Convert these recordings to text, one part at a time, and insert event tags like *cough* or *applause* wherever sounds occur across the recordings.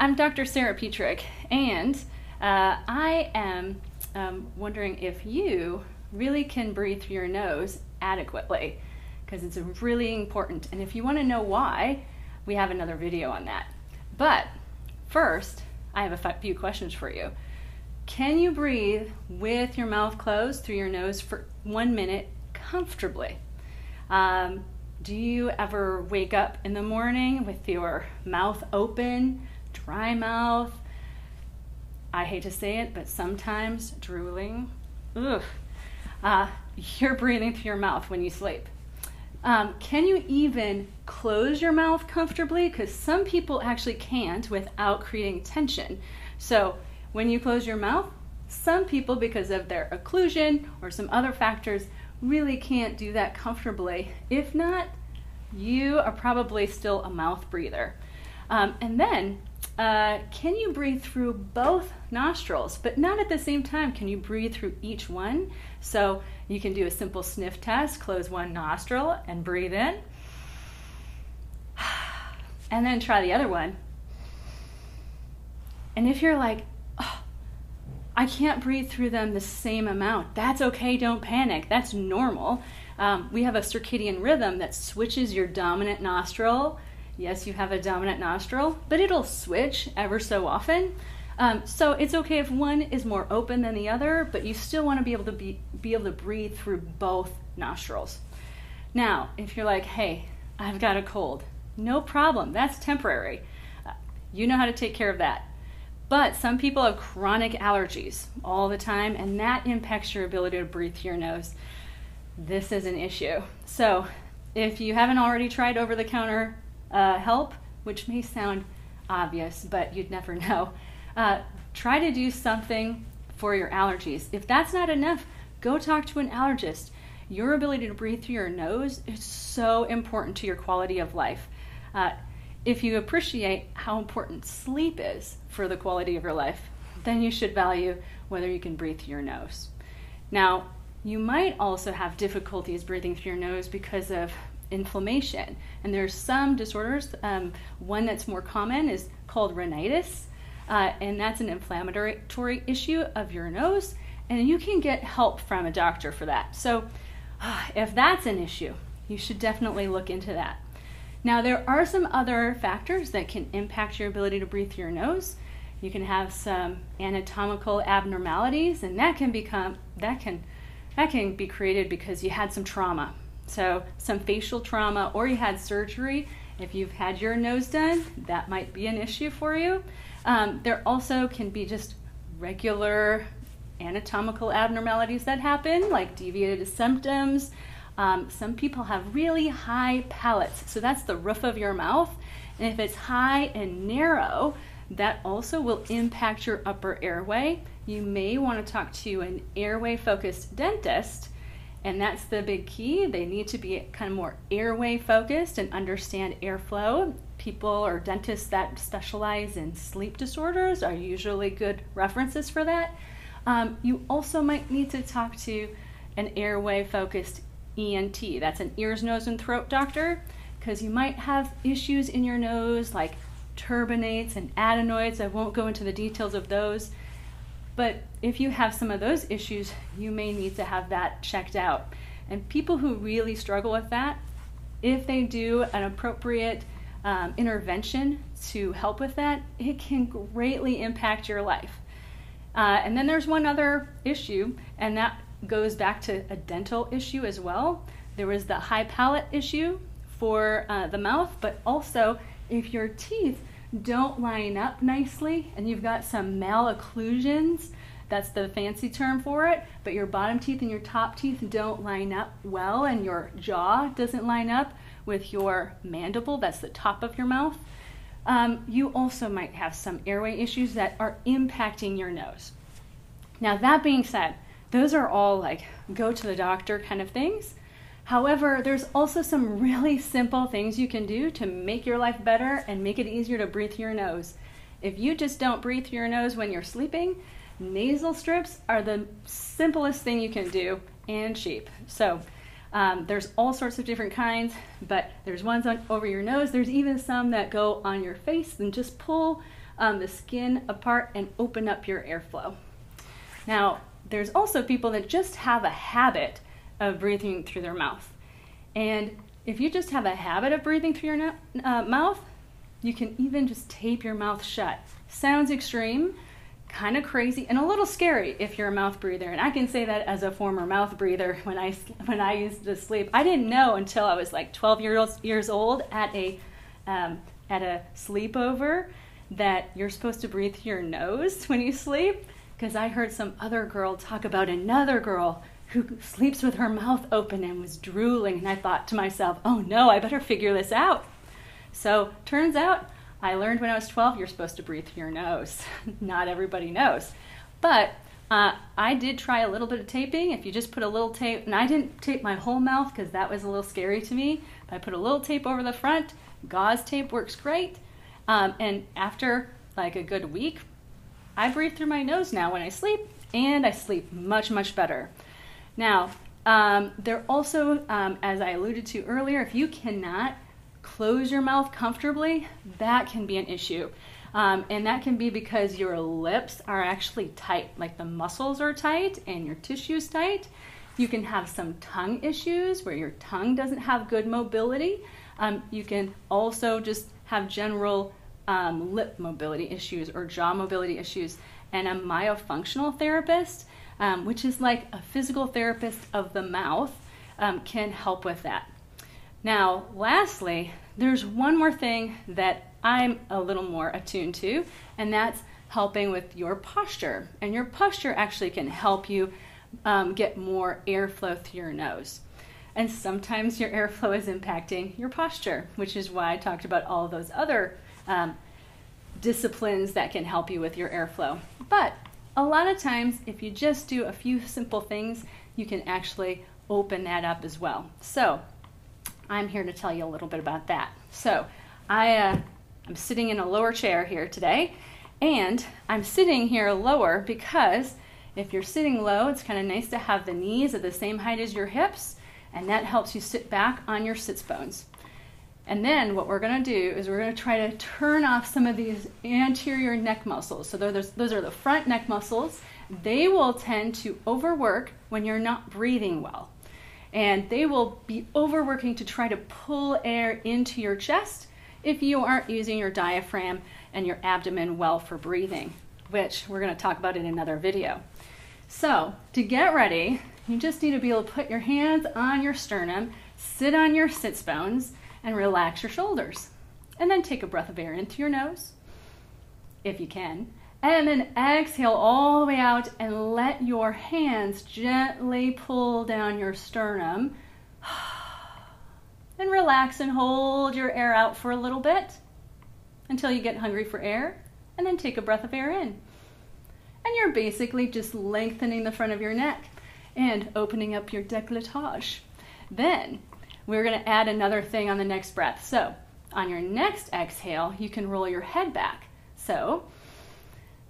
I'm Dr. Sarah Petrich, and uh, I am um, wondering if you really can breathe through your nose adequately, because it's really important. And if you want to know why, we have another video on that. But first, I have a few questions for you. Can you breathe with your mouth closed through your nose for one minute comfortably? Um, do you ever wake up in the morning with your mouth open, dry mouth? I hate to say it, but sometimes drooling. Ugh. Uh, you're breathing through your mouth when you sleep. Um, can you even close your mouth comfortably? Because some people actually can't without creating tension. So when you close your mouth, some people, because of their occlusion or some other factors, really can't do that comfortably. If not, you are probably still a mouth breather. Um, and then, uh, can you breathe through both nostrils, but not at the same time? Can you breathe through each one? So you can do a simple sniff test, close one nostril and breathe in. *sighs* And then try the other one. And if you're like, oh, I can't breathe through them the same amount, that's okay, don't panic. That's normal. Um, we have a circadian rhythm that switches your dominant nostril. Yes, you have a dominant nostril, but it'll switch ever so often. Um, so it's okay if one is more open than the other, but you still want to be able to be, be able to breathe through both nostrils. Now, if you're like, hey, I've got a cold, no problem. That's temporary. Uh, you know how to take care of that. But some people have chronic allergies all the time, and that impacts your ability to breathe through your nose. This is an issue. So, if you haven't already tried over the counter uh, help, which may sound obvious, but you'd never *laughs* know, uh, try to do something for your allergies. If that's not enough, go talk to an allergist. Your ability to breathe through your nose is so important to your quality of life. Uh, if you appreciate how important sleep is for the quality of your life, then you should value whether you can breathe through your nose. Now, you might also have difficulties breathing through your nose because of inflammation. And there's some disorders. Um, one that's more common is called rhinitis, uh, and that's an inflammatory issue of your nose. And you can get help from a doctor for that. So, uh, if that's an issue, you should definitely look into that. Now, there are some other factors that can impact your ability to breathe through your nose. You can have some anatomical abnormalities, and that can become that can that can be created because you had some trauma. So, some facial trauma, or you had surgery. If you've had your nose done, that might be an issue for you. Um, there also can be just regular anatomical abnormalities that happen, like deviated septums, um, some people have really high palates, so that's the roof of your mouth. And if it's high and narrow, that also will impact your upper airway. You may want to talk to an airway focused dentist, and that's the big key. They need to be kind of more airway focused and understand airflow. People or dentists that specialize in sleep disorders are usually good references for that. Um, you also might need to talk to an airway focused ENT. That's an ears, nose, and throat doctor because you might have issues in your nose like turbinates and adenoids. I won't go into the details of those. But if you have some of those issues, you may need to have that checked out. And people who really struggle with that, if they do an appropriate um, intervention to help with that, it can greatly impact your life. Uh, and then there's one other issue, and that goes back to a dental issue as well. There was the high palate issue for uh, the mouth, but also if your teeth don't line up nicely and you've got some malocclusions, that's the fancy term for it, but your bottom teeth and your top teeth don't line up well and your jaw doesn't line up with your mandible, that's the top of your mouth, um, you also might have some airway issues that are impacting your nose. Now, that being said, those are all like go to the doctor kind of things. However, there's also some *laughs* really simple things you can do to make your life better and make it easier to breathe through your nose. If you just don't breathe through your nose when you're sleeping, nasal strips are the simplest thing you can do and cheap. So, Um, there's all sorts of different kinds, but there's ones on over your nose. There's even some that go on your face and just pull um, the skin apart and open up your airflow. Now, there's also people that just have a habit of breathing through their mouth. And if you just have a habit of breathing through your uh, mouth, you can even just tape your mouth shut. Sounds extreme, kind of crazy, and a little scary if you're a mouth breather. And I can say that as a former mouth breather when I when I used to sleep. I didn't know until I was like 12 years years old at a um, at a sleepover that you're supposed to breathe through your nose *laughs* when you sleep. Because I heard some other girl talk about another girl who sleeps with her mouth open and was drooling. And I thought to myself, oh no, I better figure this out. So, turns out I learned when I was 12 you're supposed to breathe through your nose. *laughs* Not everybody knows. But uh, I did try a little bit of taping. If you just put a little tape, and I didn't tape my whole mouth because that was a little scary to me. But I put a little tape over the front. Gauze tape works great. Um, and after like a good week, I breathe through my nose now when I sleep, and I sleep much, much better. Now, um, there also, um, as I alluded to earlier, if you cannot close your mouth comfortably, that can be an issue. Um, and that can be because your lips are actually tight, like the muscles are tight and your tissue's tight. You can have some tongue issues where your tongue doesn't have good mobility. Um, you can also just have general um, lip mobility issues or jaw mobility issues. And a myofunctional therapist, um, which is like a physical therapist of the mouth, um, can help with that. Now, lastly, there's one more thing that I'm a little more attuned to, and that's helping with your posture. And your posture actually can help you um, get more airflow through your nose. And sometimes your airflow is impacting your posture, which is why I talked about all those other um, disciplines that can help you with your airflow. But a lot of times, if you just do a few simple things, you can actually open that up as well. So, I'm here to tell you a little bit about that. So, I, uh, I'm sitting in a lower chair here today, and I'm sitting here lower because if you're sitting low, it's kind of nice to have the knees at the same height as your hips, and that helps you sit back on your sits bones. And then what we're going to do is we're going to try to turn off some of these anterior neck muscles. So those, those are the front neck muscles. They will tend to overwork when you're not breathing well and they will be overworking to try to pull air into your chest if you aren't using your diaphragm and your abdomen well for breathing, which we're going to talk about in another video. So, to get ready, you just need to be able to put your hands on your sternum, sit on your sits bones, and relax your shoulders. And then take a breath of air in through your nose, if you can, and then exhale all the way out and let your hands gently pull down your sternum. *sighs* And relax and hold your air out for a little bit until you get hungry for air. And then take a breath of air in. And you're basically just lengthening the front of your neck and opening up your décolletage. Then we're going to add another thing on the next breath. So on your next exhale, you can roll your head back. So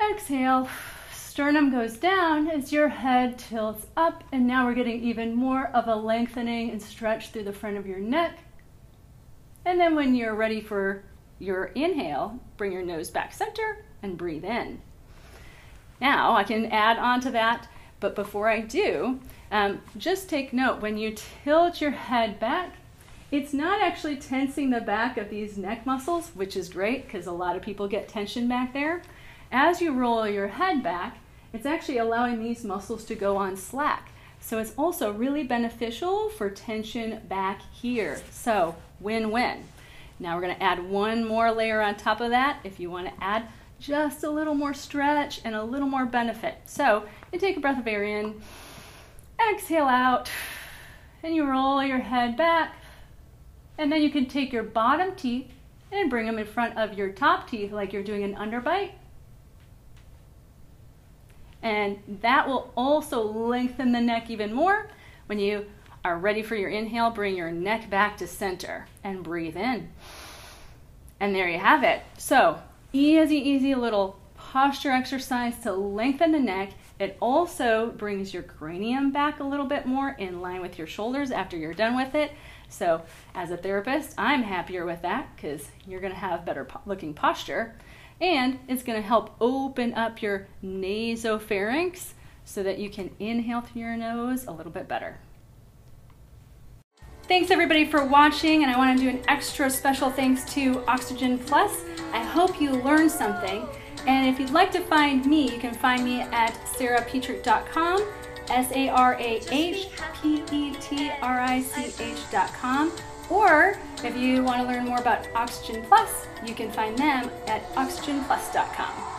Exhale, sternum goes down as your head tilts up, and now we're getting even more of a lengthening and stretch through the front of your neck. And then when you're ready for your inhale, bring your nose back center and breathe in. Now I can add on to that, but before I do, um, just take note when you tilt your head back, it's not actually tensing the back of these neck muscles, which is great because a lot of people get tension back there as you roll your head back, it's actually allowing these muscles to go on slack. So it's also really beneficial for tension back here. So win-win. Now we're going to add one more layer on top of that if you want to add just a little more stretch and a little more benefit. So you take a breath of air in, exhale out, and you roll your head back. And then you can take your bottom teeth and bring them in front of your top teeth like you're doing an underbite and that will also lengthen the neck even more. When you are ready for your inhale, bring your neck back to center and breathe in. And there you have it. So, easy, easy little posture exercise to lengthen the neck. It also brings your cranium back a little bit more in line with your shoulders after you're done with it. So, as a therapist, I'm happier with that because you're going to have better po- looking posture. And it's going to help open up your nasopharynx so that you can inhale through your nose a little bit better. Thanks everybody for watching, and I want to do an extra special thanks to Oxygen Plus. I hope you learned something. And if you'd like to find me, you can find me at sarahpetrich.com, S A R A H P E T R I C H.com. Or if you want to learn more about Oxygen Plus, you can find them at oxygenplus.com.